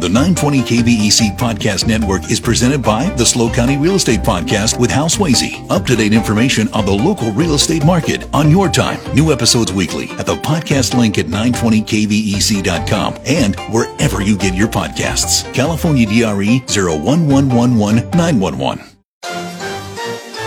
The 920 KVEC Podcast Network is presented by the SLO County Real Estate Podcast with Hal Swayze. Up to date information on the local real estate market on your time. New episodes weekly at the podcast link at 920kvec.com and wherever you get your podcasts. California DRE 01111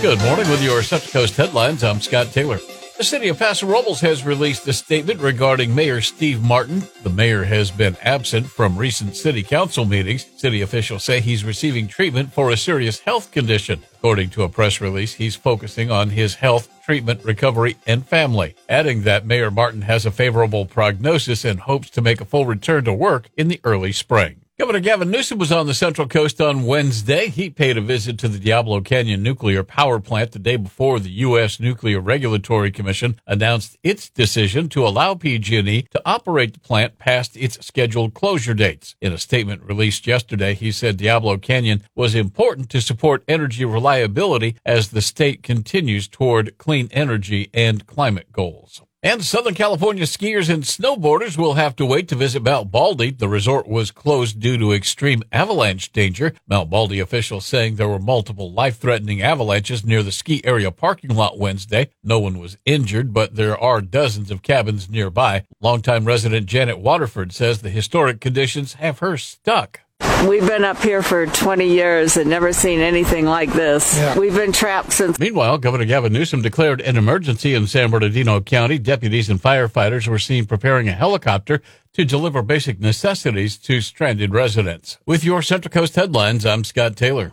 Good morning with your Central Coast headlines. I'm Scott Taylor. The city of Paso Robles has released a statement regarding Mayor Steve Martin. The mayor has been absent from recent city council meetings. City officials say he's receiving treatment for a serious health condition. According to a press release, he's focusing on his health, treatment, recovery, and family, adding that Mayor Martin has a favorable prognosis and hopes to make a full return to work in the early spring. Governor Gavin Newsom was on the Central Coast on Wednesday. He paid a visit to the Diablo Canyon nuclear power plant the day before the U.S. Nuclear Regulatory Commission announced its decision to allow PG&E to operate the plant past its scheduled closure dates. In a statement released yesterday, he said Diablo Canyon was important to support energy reliability as the state continues toward clean energy and climate goals. And Southern California skiers and snowboarders will have to wait to visit Mount Baldy. The resort was closed due to extreme avalanche danger. Mount Baldy officials saying there were multiple life-threatening avalanches near the ski area parking lot Wednesday. No one was injured, but there are dozens of cabins nearby. Longtime resident Janet Waterford says the historic conditions have her stuck. We've been up here for 20 years and never seen anything like this. Yeah. We've been trapped since. Meanwhile, Governor Gavin Newsom declared an emergency in San Bernardino County. Deputies and firefighters were seen preparing a helicopter to deliver basic necessities to stranded residents. With your Central Coast headlines, I'm Scott Taylor.